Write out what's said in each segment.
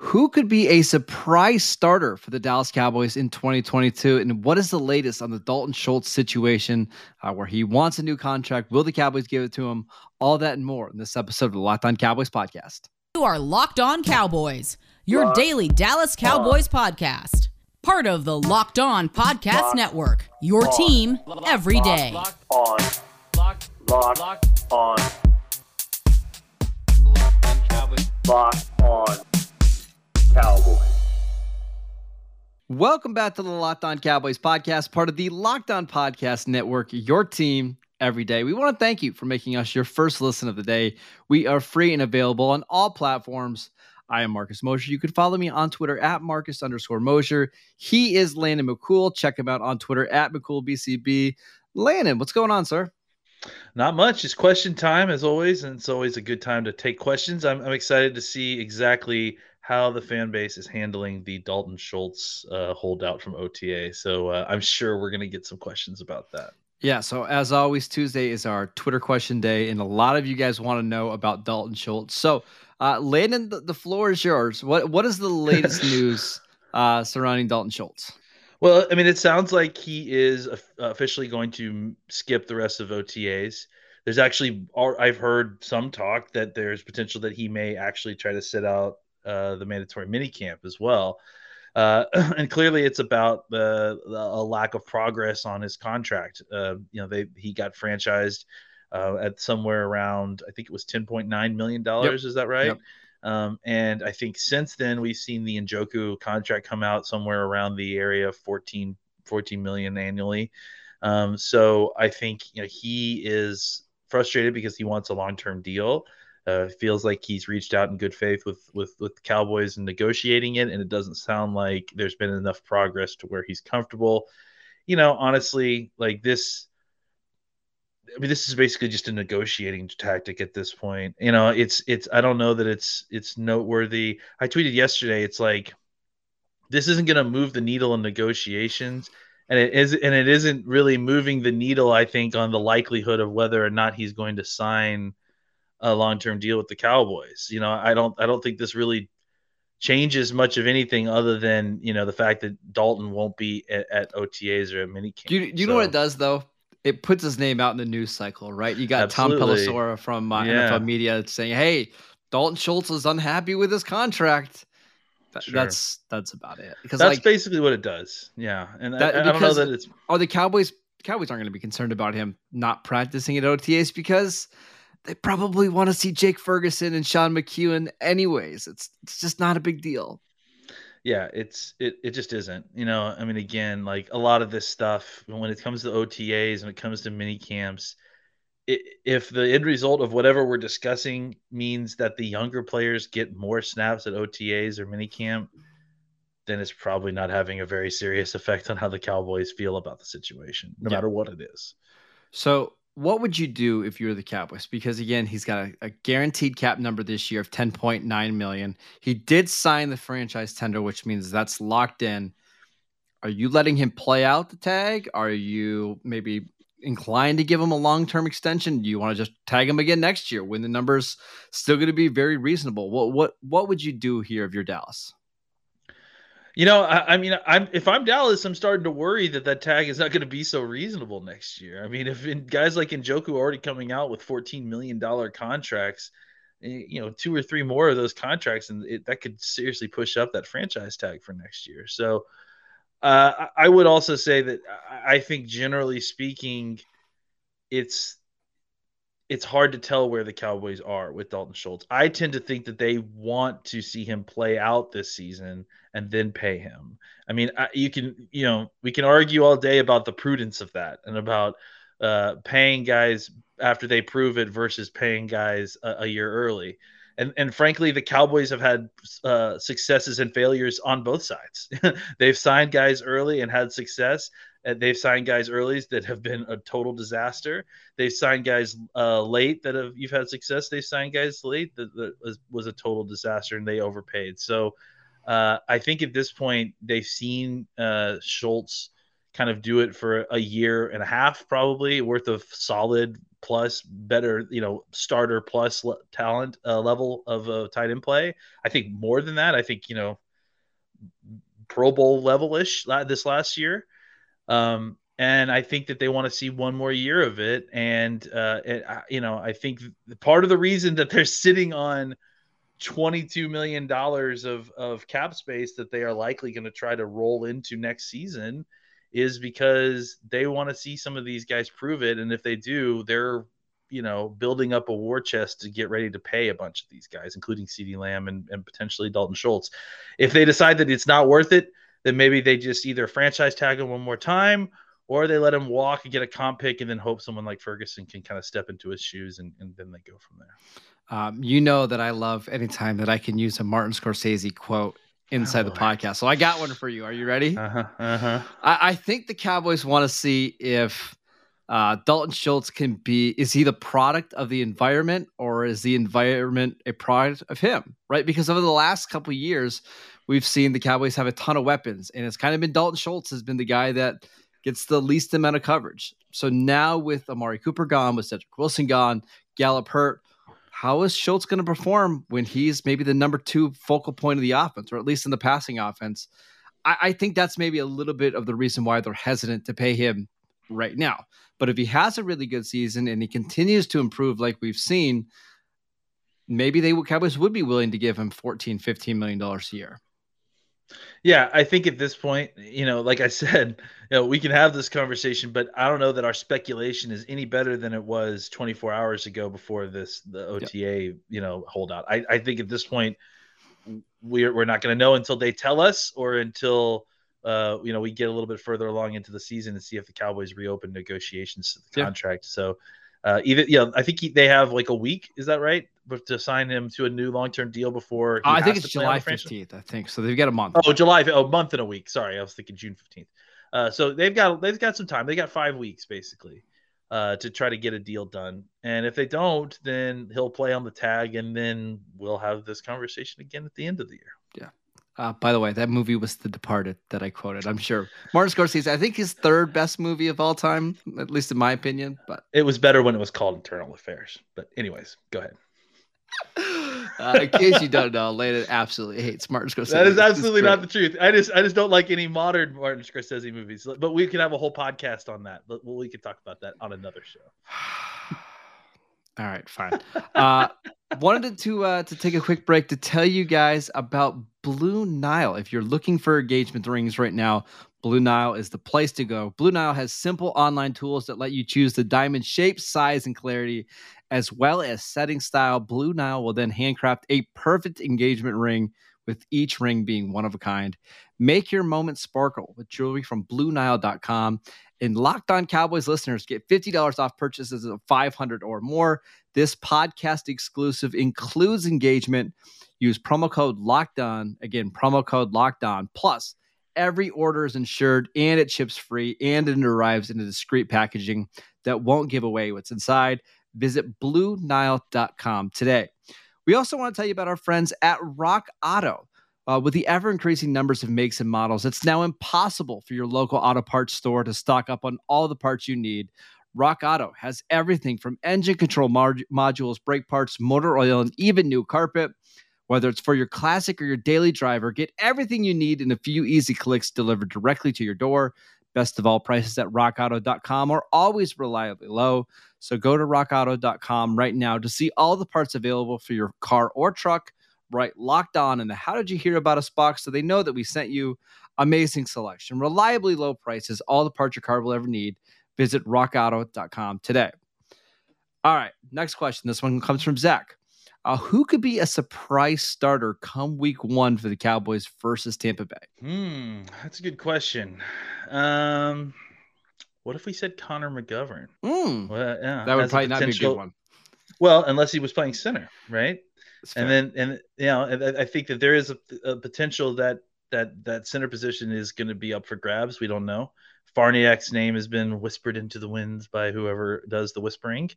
Who could be a surprise starter for the Dallas Cowboys in 2022? And what is the latest on the Dalton Schultz situation uh, where he wants a new contract? Will the Cowboys give it to him? All that and more in this episode of the Locked On Cowboys podcast. You are Locked On Cowboys, your Locked daily Dallas Cowboys on. podcast. Part of the Locked On Podcast Locked Network, your on. team every day. Locked on. Locked, Locked, Locked on. Locked on Cowboys. Locked on. Cowboys. Welcome back to the Locked On Cowboys podcast, part of the Locked On Podcast Network, your team every day. We want to thank you for making us your first listen of the day. We are free and available on all platforms. I am Marcus Mosher. You can follow me on Twitter at Marcus underscore Mosher. He is Landon McCool. Check him out on Twitter at McCoolBCB. Landon, what's going on, sir? Not much. It's question time as always, and it's always a good time to take questions. I'm, I'm excited to see exactly how the fan base is handling the Dalton Schultz uh, holdout from OTA. So uh, I'm sure we're going to get some questions about that. Yeah. So as always, Tuesday is our Twitter question day, and a lot of you guys want to know about Dalton Schultz. So, uh, Landon, the, the floor is yours. What What is the latest news uh, surrounding Dalton Schultz? Well, I mean, it sounds like he is officially going to skip the rest of OTAs. There's actually, I've heard some talk that there's potential that he may actually try to sit out uh, the mandatory minicamp as well. Uh, and clearly, it's about the, the, a lack of progress on his contract. Uh, you know, they he got franchised uh, at somewhere around I think it was ten point nine million dollars. Yep. Is that right? Yep. Um, and I think since then we've seen the Njoku contract come out somewhere around the area of 14, 14 million annually. Um, so I think you know he is frustrated because he wants a long term deal. Uh, feels like he's reached out in good faith with with with the Cowboys and negotiating it, and it doesn't sound like there's been enough progress to where he's comfortable. You know, honestly, like this. I mean, this is basically just a negotiating tactic at this point. You know, it's it's. I don't know that it's it's noteworthy. I tweeted yesterday. It's like this isn't going to move the needle in negotiations, and it is, and it isn't really moving the needle. I think on the likelihood of whether or not he's going to sign a long-term deal with the Cowboys. You know, I don't I don't think this really changes much of anything other than you know the fact that Dalton won't be at, at OTAs or at minicamp. You, you so. know what it does though? It puts his name out in the news cycle, right? You got Absolutely. Tom Pelissero from uh, yeah. NFL Media saying, "Hey, Dalton Schultz is unhappy with his contract." That, sure. That's that's about it. Because that's like, basically what it does. Yeah, and that, I, I don't know that it's. Are the Cowboys? Cowboys aren't going to be concerned about him not practicing at OTAs because they probably want to see Jake Ferguson and Sean McKeon anyways. It's it's just not a big deal. Yeah, it's it it just isn't. You know, I mean again, like a lot of this stuff when it comes to OTAs and it comes to mini camps, it, if the end result of whatever we're discussing means that the younger players get more snaps at OTAs or mini camp, then it's probably not having a very serious effect on how the Cowboys feel about the situation, no yeah. matter what it is. So what would you do if you were the Cowboys? Because again, he's got a, a, guaranteed cap number this year of 10.9 million. He did sign the franchise tender, which means that's locked in. Are you letting him play out the tag? Are you maybe inclined to give him a long-term extension? Do you want to just tag him again next year when the numbers still going to be very reasonable? What what what would you do here if you're Dallas? You know, I, I, mean, I'm if I'm Dallas, I'm starting to worry that that tag is not going to be so reasonable next year. I mean, if in, guys like Njoku are already coming out with 14 million dollar contracts, eh, you know, two or three more of those contracts, and it, that could seriously push up that franchise tag for next year. So, Uh, I would also say that I think, generally speaking, it's it's hard to tell where the Cowboys are with Dalton Schultz. I tend to think that they want to see him play out this season and then pay him. I mean, you can, you know, we can argue all day about the prudence of that and about uh, paying guys after they prove it versus paying guys a, a year early. And, and frankly, the Cowboys have had uh, successes and failures on both sides. They've signed guys early and had success. They've signed guys early that have been a total disaster. They've signed guys uh, late that have you've had success. They've signed guys late that, that was, was a total disaster and they overpaid. So uh, I think at this point they've seen uh, Schultz kind of do it for a year and a half, probably worth of solid plus better, you know, starter plus le- talent uh, level of uh, tight end play. I think more than that. I think you know, Pro Bowl level ish this last year. Um, and I think that they want to see one more year of it. And, uh, it, you know, I think part of the reason that they're sitting on $22 million of, of cap space that they are likely going to try to roll into next season is because they want to see some of these guys prove it. And if they do, they're, you know, building up a war chest to get ready to pay a bunch of these guys, including CeeDee Lamb and, and potentially Dalton Schultz. If they decide that it's not worth it, then maybe they just either franchise tag him one more time or they let him walk and get a comp pick and then hope someone like Ferguson can kind of step into his shoes and, and then they go from there. Um, you know that I love anytime that I can use a Martin Scorsese quote inside oh, the podcast. So I got one for you. Are you ready? Uh-huh, uh-huh. I, I think the Cowboys want to see if uh, Dalton Schultz can be is he the product of the environment or is the environment a product of him? Right? Because over the last couple years, we've seen the Cowboys have a ton of weapons, and it's kind of been Dalton Schultz has been the guy that gets the least amount of coverage. So now with Amari Cooper gone, with Cedric Wilson gone, Gallup hurt, how is Schultz going to perform when he's maybe the number two focal point of the offense, or at least in the passing offense? I, I think that's maybe a little bit of the reason why they're hesitant to pay him right now. But if he has a really good season and he continues to improve like we've seen, maybe they Cowboys would be willing to give him 14, 15 million dollars a year. Yeah, I think at this point, you know, like I said, you know, we can have this conversation, but I don't know that our speculation is any better than it was 24 hours ago before this the OTA, yep. you know, holdout. I, I think at this point we're we're not going to know until they tell us or until uh, you know we get a little bit further along into the season and see if the Cowboys reopen negotiations to the contract. So uh, even yeah, I think he, they have like a week. Is that right? But to sign him to a new long term deal before. Uh, I think it's July fifteenth. I think so. They've got a month. Oh, July. Oh, a month and a week. Sorry, I was thinking June fifteenth. Uh, so they've got they've got some time. They got five weeks basically uh, to try to get a deal done. And if they don't, then he'll play on the tag, and then we'll have this conversation again at the end of the year. Yeah. Uh, by the way, that movie was The Departed that I quoted. I'm sure Martin Scorsese. I think his third best movie of all time, at least in my opinion. But it was better when it was called Infernal Affairs. But anyways, go ahead. Uh, in case you don't know, Landon absolutely hates Martin Scorsese. That is absolutely not the truth. I just I just don't like any modern Martin Scorsese movies. But we can have a whole podcast on that. But we could talk about that on another show. All right, fine. Uh, wanted to uh, to take a quick break to tell you guys about Blue Nile. If you're looking for engagement rings right now, Blue Nile is the place to go. Blue Nile has simple online tools that let you choose the diamond shape, size, and clarity, as well as setting style. Blue Nile will then handcraft a perfect engagement ring, with each ring being one of a kind. Make your moment sparkle with jewelry from BlueNile.com. And Locked On Cowboys listeners get $50 off purchases of 500 or more. This podcast exclusive includes engagement. Use promo code Locked On. Again, promo code Locked On. Plus, every order is insured and it ships free and it arrives in a discreet packaging that won't give away what's inside. Visit BlueNile.com today. We also want to tell you about our friends at Rock Auto. Uh, with the ever increasing numbers of makes and models, it's now impossible for your local auto parts store to stock up on all the parts you need. Rock Auto has everything from engine control mod- modules, brake parts, motor oil, and even new carpet. Whether it's for your classic or your daily driver, get everything you need in a few easy clicks delivered directly to your door. Best of all, prices at rockauto.com are always reliably low. So go to rockauto.com right now to see all the parts available for your car or truck write locked on in the How Did You Hear About Us box so they know that we sent you amazing selection, reliably low prices, all the parts your car will ever need. Visit rockauto.com today. All right, next question. This one comes from Zach. Uh, who could be a surprise starter come week one for the Cowboys versus Tampa Bay? Hmm, that's a good question. Um, what if we said Connor McGovern? Mm, Well, yeah, that would probably not be a good one. Well, unless he was playing center, right? And then and you know and I think that there is a, a potential that that that center position is going to be up for grabs. We don't know. Farniok's name has been whispered into the winds by whoever does the whispering.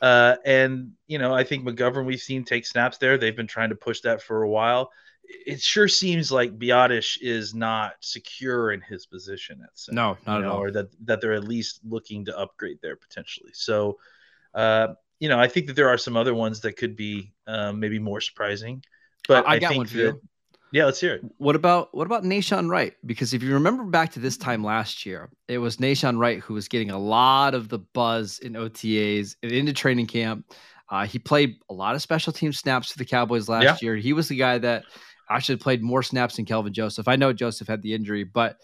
Uh, and you know, I think McGovern we've seen take snaps there. They've been trying to push that for a while. It sure seems like Biadasz is not secure in his position at center no, not at know, all. or that that they're at least looking to upgrade there potentially. So, uh, you know, I think that there are some other ones that could be um, maybe more surprising. But I I, got think one for that, you. yeah, let's hear it. What about what about Nahshon Wright? Because if you remember back to this time last year, it was Nahshon Wright who was getting a lot of the buzz in OTAs and into training camp. Uh, he played a lot of special team snaps for the Cowboys last Yeah. year. He was the guy that actually played more snaps than Kelvin Joseph. I know Joseph had the injury, but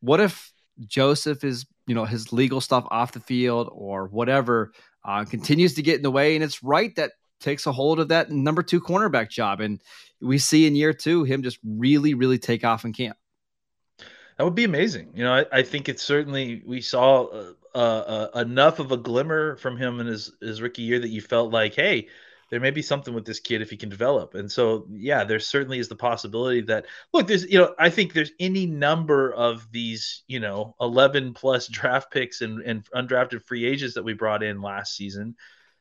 what if Joseph is, you know, his legal stuff off the field or whatever uh, continues to get in the way, and it's Wright that takes a hold of that number two cornerback job, and we see in year two him just really, really take off in camp. That would be amazing. You know, I, I think it's certainly we saw uh, uh, uh, enough of a glimmer from him in his his rookie year that you felt like, hey, there may be something with this kid if he can develop. And so, yeah, there certainly is the possibility that look, there's you know, I think there's any number of these, you know, 11 plus draft picks and, and undrafted free agents that we brought in last season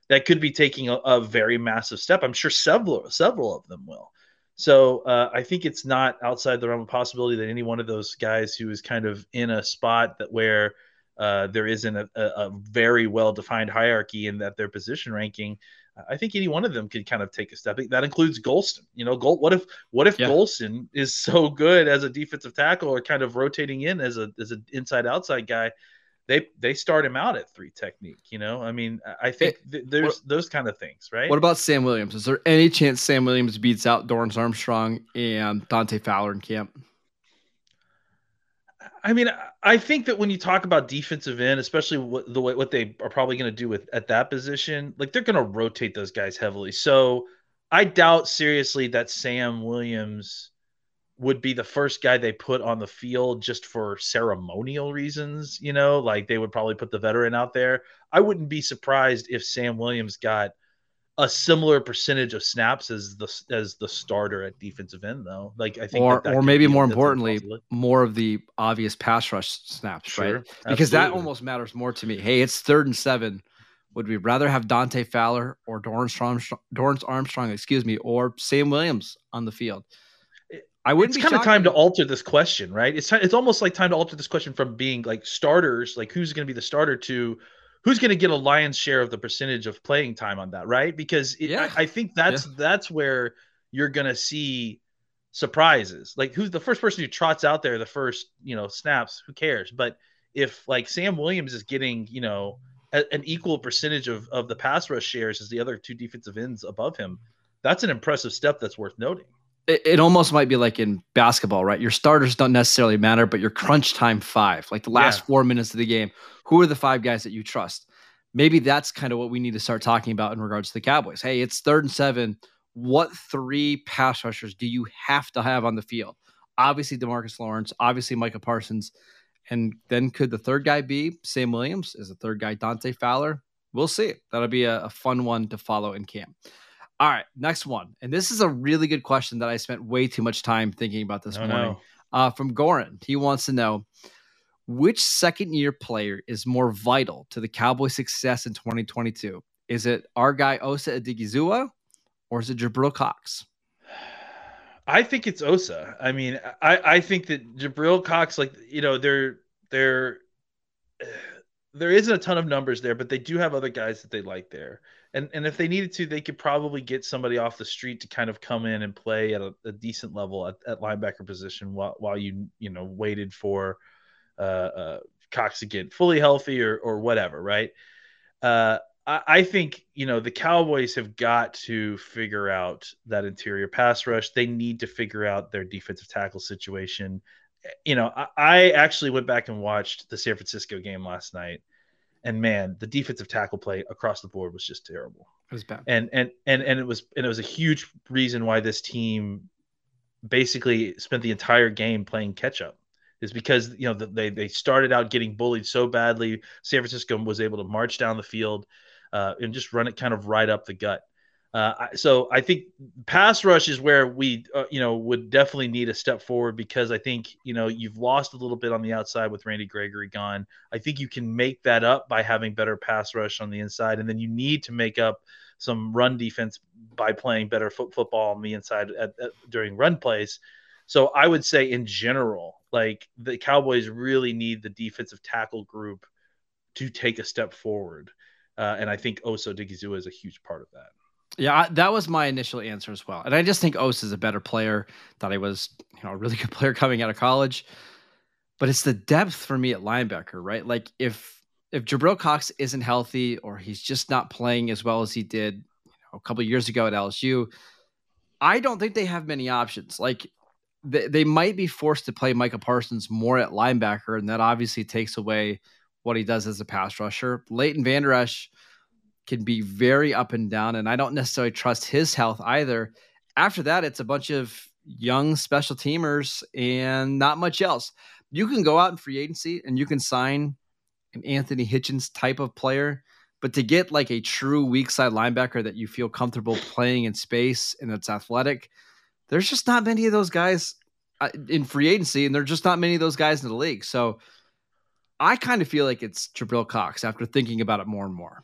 that could be taking a, a very massive step. I'm sure several several of them will. So uh, I think it's not outside the realm of possibility that any one of those guys who is kind of in a spot that where uh, there isn't a, a, a very well defined hierarchy in that their position ranking. I think any one of them could kind of take a step. That includes Golston. You know, Gol- what if what if Yeah. Golston is so good as a defensive tackle or kind of rotating in as a as an inside outside guy? They they start him out at three technique. You know, I mean, I- think th- there's those kind of things, right? What about Sam Williams? Is there any chance Sam Williams beats out Dorance Armstrong and Dante Fowler in camp? I mean, I- think that when you talk about defensive end, especially what the way what they are probably going to do with at that position, like they're going to rotate those guys heavily. So I doubt seriously that Sam Williams would be the first guy they put on the field just for ceremonial reasons. You know, like they would probably put the veteran out there. I wouldn't be surprised if Sam Williams got a similar percentage of snaps as the as the starter at defensive end, though. Like I think, Or that that or maybe more importantly, more of the obvious pass rush snaps, Sure, right? Because that almost matters more to me. Hey, it's third and seven. Would we rather have Dante Fowler or Dorance Armstrong, Dorance Armstrong, excuse me, or Sam Williams on the field? I wouldn't it's kind of time to alter this question, right? It's time, it's almost like time to alter this question from being like starters, like who's going to be the starter, to who's going to get a lion's share of the percentage of playing time on that, right? Because it, Yeah. I, I think that's that's where you're going to see surprises. Like who's the first person who trots out there the first you know snaps? Who cares? But if like Sam Williams is getting you know a, an equal percentage of of the pass rush shares as the other two defensive ends above him, that's an impressive step that's worth noting. It, it almost might be like in basketball, right? Your starters don't necessarily matter, but your crunch time five, like the last Yeah. four minutes of the game, who are the five guys that you trust? Maybe that's kind of what we need to start talking about in regards to the Cowboys. Hey, it's third and seven. What three pass rushers do you have to have on the field? Obviously, Demarcus Lawrence, obviously, Micah Parsons. And then could the third guy be Sam Williams? Is the third guy Dante Fowler? We'll see. That'll be a, a fun one to follow in camp. All right, next one. And this is a really good question that I spent way too much time thinking about this Oh, morning. no. Uh, from Goran, he wants to know which second year player is more vital to the Cowboys' success in 2022? Is it our guy Osa Odighizuwa or is it Jabril Cox? I think it's Osa. I mean, I, I think that Jabril Cox, like you know, they're they're there isn't a ton of numbers there, but they do have other guys that they like there. And and if they needed to, they could probably get somebody off the street to kind of come in and play at a, a decent level at, at linebacker position while while you you know waited for uh, uh, Cox to get fully healthy or or whatever, right? Uh, I, I think you know the Cowboys have got to figure out that interior pass rush. They need to figure out their defensive tackle situation. You know, I, I actually went back and watched the San Francisco game last night, and man, the defensive tackle play across the board was just terrible. It was bad. And and and and it was and it was a huge reason why this team basically spent the entire game playing catch up is because you know they they started out getting bullied so badly. San Francisco was able to march down the field uh, and just run it kind of right up the gut. Uh, so I think pass rush is where we, uh, you know, would definitely need a step forward because I think you know you've lost a little bit on the outside with Randy Gregory gone. I think you can make that up by having better pass rush on the inside, and then you need to make up some run defense by playing better foot football on the inside at, at, during run plays. So I would say in general, like the Cowboys really need the defensive tackle group to take a step forward. Uh, and I think Osa Odighizuwa is a huge part of that. Yeah, that was my initial answer as well. And I just think Osa is a better player. Thought he was, you know, a really good player coming out of college. But it's the depth for me at linebacker, right? Like if if Jabril Cox isn't healthy or he's just not playing as well as he did you know, a couple years ago at LSU, I don't think they have many options. Like they, they might be forced to play Micah Parsons more at linebacker, and that obviously takes away what he does as a pass rusher. Leighton Vander Esch can be very up and down, and I don't necessarily trust his health either. After that, it's a bunch of young special teamers and not much else. You can go out in free agency and you can sign an Anthony Hitchens type of player, but to get like a true weak side linebacker that you feel comfortable playing in space and that's athletic, there's just not many of those guys uh, in free agency, and there's just not many of those guys in the league. So I kind of feel like it's Jabril Cox after thinking about it more and more.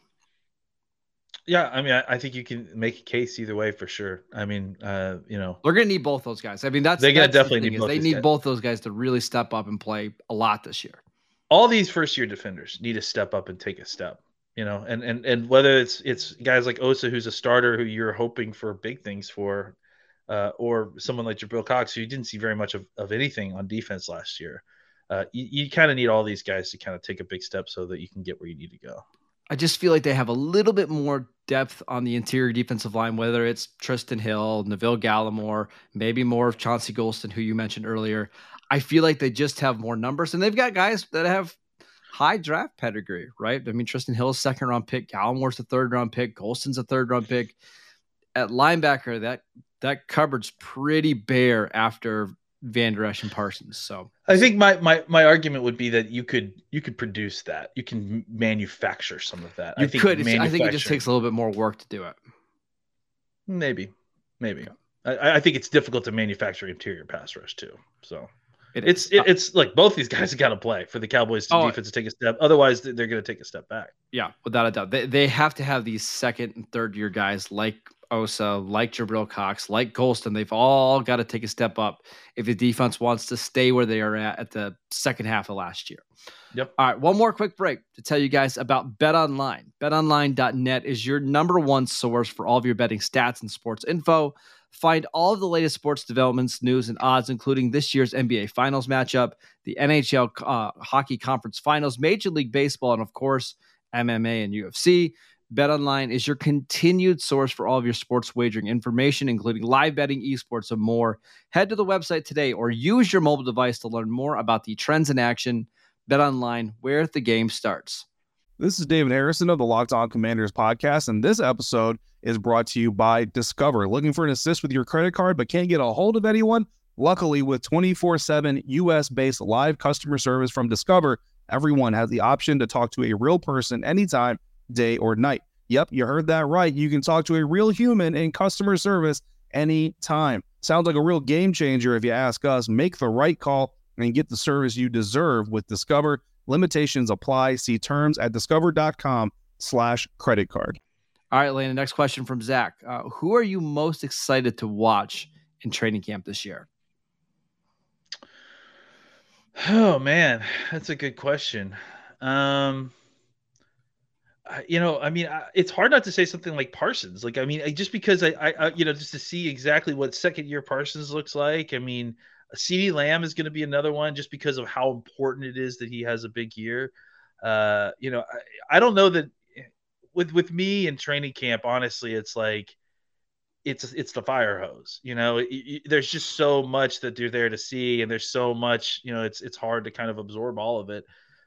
Yeah, I mean, I, I, think you can make a case either way for sure. I mean, uh, you know, they're going to need both those guys. I mean, that's they're to definitely need. Both they need guys. both those guys to really step up and play a lot this year. All these first year defenders need to step up and take a step. You know, and and and whether it's it's guys like Osa, who's a starter, who you're hoping for big things for, uh, or someone like Jabril Cox, who you didn't see very much of, of anything on defense last year. Uh, you, you kind of need all these guys to kind of take a big step so that you can get where you need to go. I just feel like they have a little bit more depth on the interior defensive line, whether it's Trysten Hill, Neville Gallimore, maybe more of Chauncey Golston, who you mentioned earlier. I feel like they just have more numbers, and they've got guys that have high draft pedigree, right? I mean, Trysten Hill's second round pick, Gallimore's a third round pick, Golston's a third round pick. At linebacker, that that cupboard's pretty bare after Vander Esch and Parsons. So I think my, my my argument would be that you could you could produce that. You can manufacture some of that. You I think could. I think it just takes a little bit more work to do it. Maybe, maybe. Okay. I, I, think it's difficult to manufacture interior pass rush too. So it it's it, it's like both these guys have got to play for the Cowboys to oh, defense to take a step. Otherwise, they're going to take a step back. Yeah, without a doubt, they they have to have these second and third year guys like Osa, like Jabril Cox, like Golston, they've all got to take a step up if the defense wants to stay where they are at at the second half of last year. Yep. All right, one more quick break to tell you guys about Bet Online. BetOnline.net is your number one source for all of your betting stats and sports info. Find all of the latest sports developments, news, and odds, including this year's NBA Finals matchup, the NHL uh, Hockey Conference Finals, Major League Baseball, and of course, MMA and UFC. BetOnline is your continued source for all of your sports wagering information, including live betting, esports, and more. Head to the website today or use your mobile device to learn more about the trends in action. BetOnline, where the game starts. This is David Harrison of the Locked On Commanders podcast, and this episode is brought to you by Discover. Looking for an assist with your credit card but can't get a hold of anyone? Luckily, with 24 7 US based live customer service from Discover, everyone has the option to talk to a real person anytime day, or night. Yep, you heard that right. You can talk to a real human in customer service anytime. Sounds like a real game changer if you ask us. Make the right call and get the service you deserve with Discover. Limitations apply. See terms at discover.com slash credit card. All right, Lena, next question from Zach. Uh, who are you most excited to watch in training camp this year? Oh man, that's a good question. Um, you know, I mean, it's hard not to say something like Parsons. Like, I mean, just because I, I, you know, just to see exactly what second year Parsons looks like. I mean, CeeDee Lamb is going to be another one just because of how important it is that he has a big year. Uh, you know, I, I don't know that with with me in training camp, honestly, it's like it's it's the fire hose. You know, it, it, there's just so much that you're there to see, and there's so much. You know, it's it's hard to kind of absorb all of it.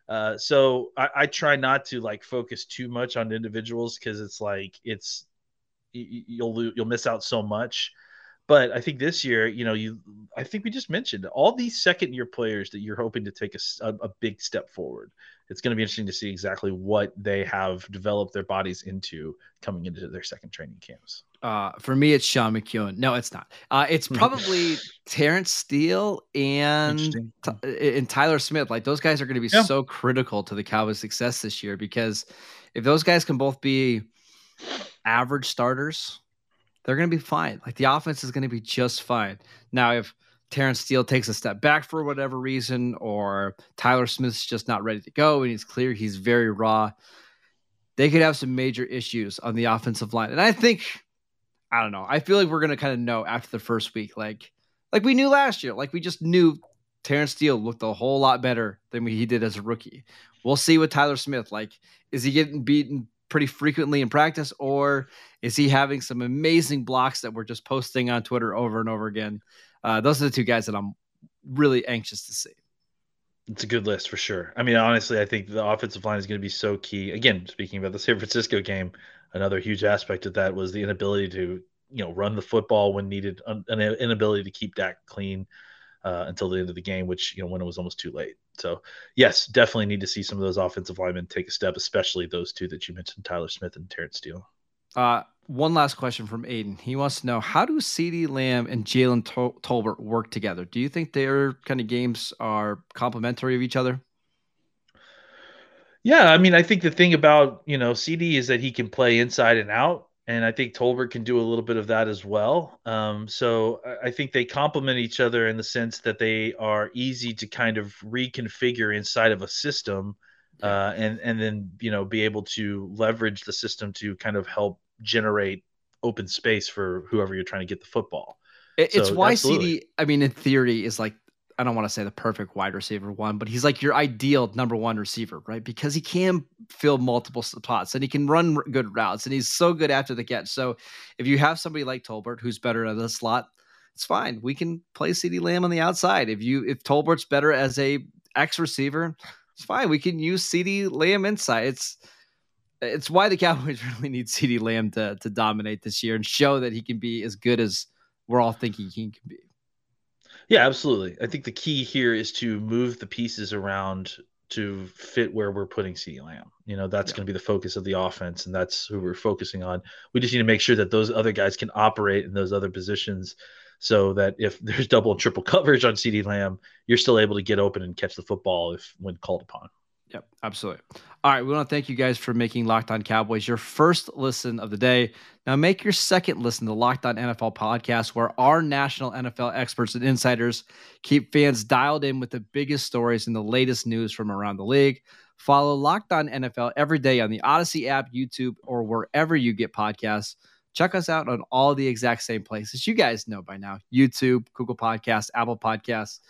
Uh, so I, I try not to like focus too much on individuals because it's like it's you'll you'll miss out so much. But I think this year, you know, you I think we just mentioned all these second year players that you're hoping to take a, a, a big step forward. It's going to be interesting to see exactly what they have developed their bodies into coming into their second training camps. Uh, for me, it's Sean McKeon. No, it's not. Uh, it's probably Terence Steele and and Tyler Smith. Like those guys are going to be yeah. so critical to the Cowboys' success this year because if those guys can both be average starters, they're going to be fine. Like the offense is going to be just fine. Now, if Terence Steele takes a step back for whatever reason, or Tyler Smith's just not ready to go and he's clear he's very raw, they could have some major issues on the offensive line. And I think, I don't know, I feel like we're going to kind of know after the first week, like, like we knew last year, like we just knew Terence Steele looked a whole lot better than he did as a rookie. We'll see with Tyler Smith. Like, is he getting beaten pretty frequently in practice, or is he having some amazing blocks that we're just posting on Twitter over and over again? Uh, those are the two guys that I'm really anxious to see. It's a good list for sure. I mean, honestly, I think the offensive line is going to be so key. Again, speaking about the San Francisco game, another huge aspect of that was the inability to, you know, run the football when needed, an inability to keep Dak clean uh, until the end of the game, which you know when it was almost too late. So yes, definitely need to see some of those offensive linemen take a step, especially those two that you mentioned, Tyler Smith and Terence Steele. Uh, one last question from Aiden. He wants to know how do CeeDee Lamb and Jalen Tol- Tolbert work together? Do you think their kind of games are complementary of each other? Yeah, I mean, I think the thing about you know CD is that he can play inside and out, and I think Tolbert can do a little bit of that as well. Um, so I think they complement each other in the sense that they are easy to kind of reconfigure inside of a system, uh, and and then you know be able to leverage the system to kind of help generate open space for whoever you're trying to get the football. It's so, why absolutely. CeeDee. I mean, in theory, is like I don't want to say the perfect wide receiver one, but he's like your ideal number one receiver, right? Because he can fill multiple spots and he can run good routes and he's so good after the catch. So if you have somebody like Tolbert who's better at the slot, it's fine. We can play CeeDee Lamb on the outside. If you if Tolbert's better as a X receiver, it's fine. We can use CeeDee Lamb inside. It's it's why the Cowboys really need CeeDee Lamb to to dominate this year and show that he can be as good as we're all thinking he can be. Yeah, absolutely. I think the key here is to move the pieces around to fit where we're putting CeeDee Lamb. You know, that's yeah. going to be the focus of the offense, and that's who we're focusing on. We just need to make sure that those other guys can operate in those other positions so that if there's double and triple coverage on CeeDee Lamb, you're still able to get open and catch the football if when called upon. Yep, absolutely. All right, we want to thank you guys for making Locked On Cowboys your first listen of the day. Now make your second listen to Locked On NFL podcast, where our national NFL experts and insiders keep fans dialed in with the biggest stories and the latest news from around the league. Follow Locked On NFL every day on the Odyssey app, YouTube, or wherever you get podcasts. Check us out on all the exact same places you guys know by now: YouTube, Google Podcasts, Apple Podcasts.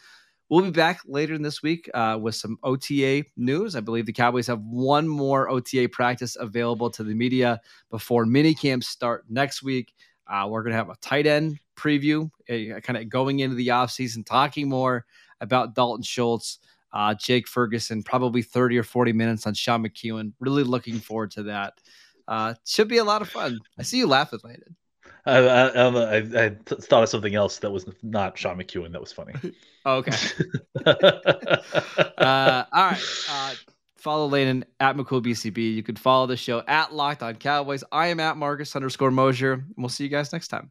We'll be back later in this week uh, with some OTA news. I believe the Cowboys have one more OTA practice available to the media before mini camps start next week. Uh, we're going to have a tight end preview, kind of going into the offseason, talking more about Dalton Schultz, uh, Jake Ferguson, probably 30 or 40 minutes on Sean McKeon. Really looking forward to that. Uh, should be a lot of fun. I see you laughing, Landon. I, I, I, I, thought of something else that was not Sean McKeon that was funny. Oh, okay. uh, all right. Uh, follow Landon at McCoolBCB. You can follow the show at Locked On Cowboys. I am at Marcus underscore Mosher. We'll see you guys next time.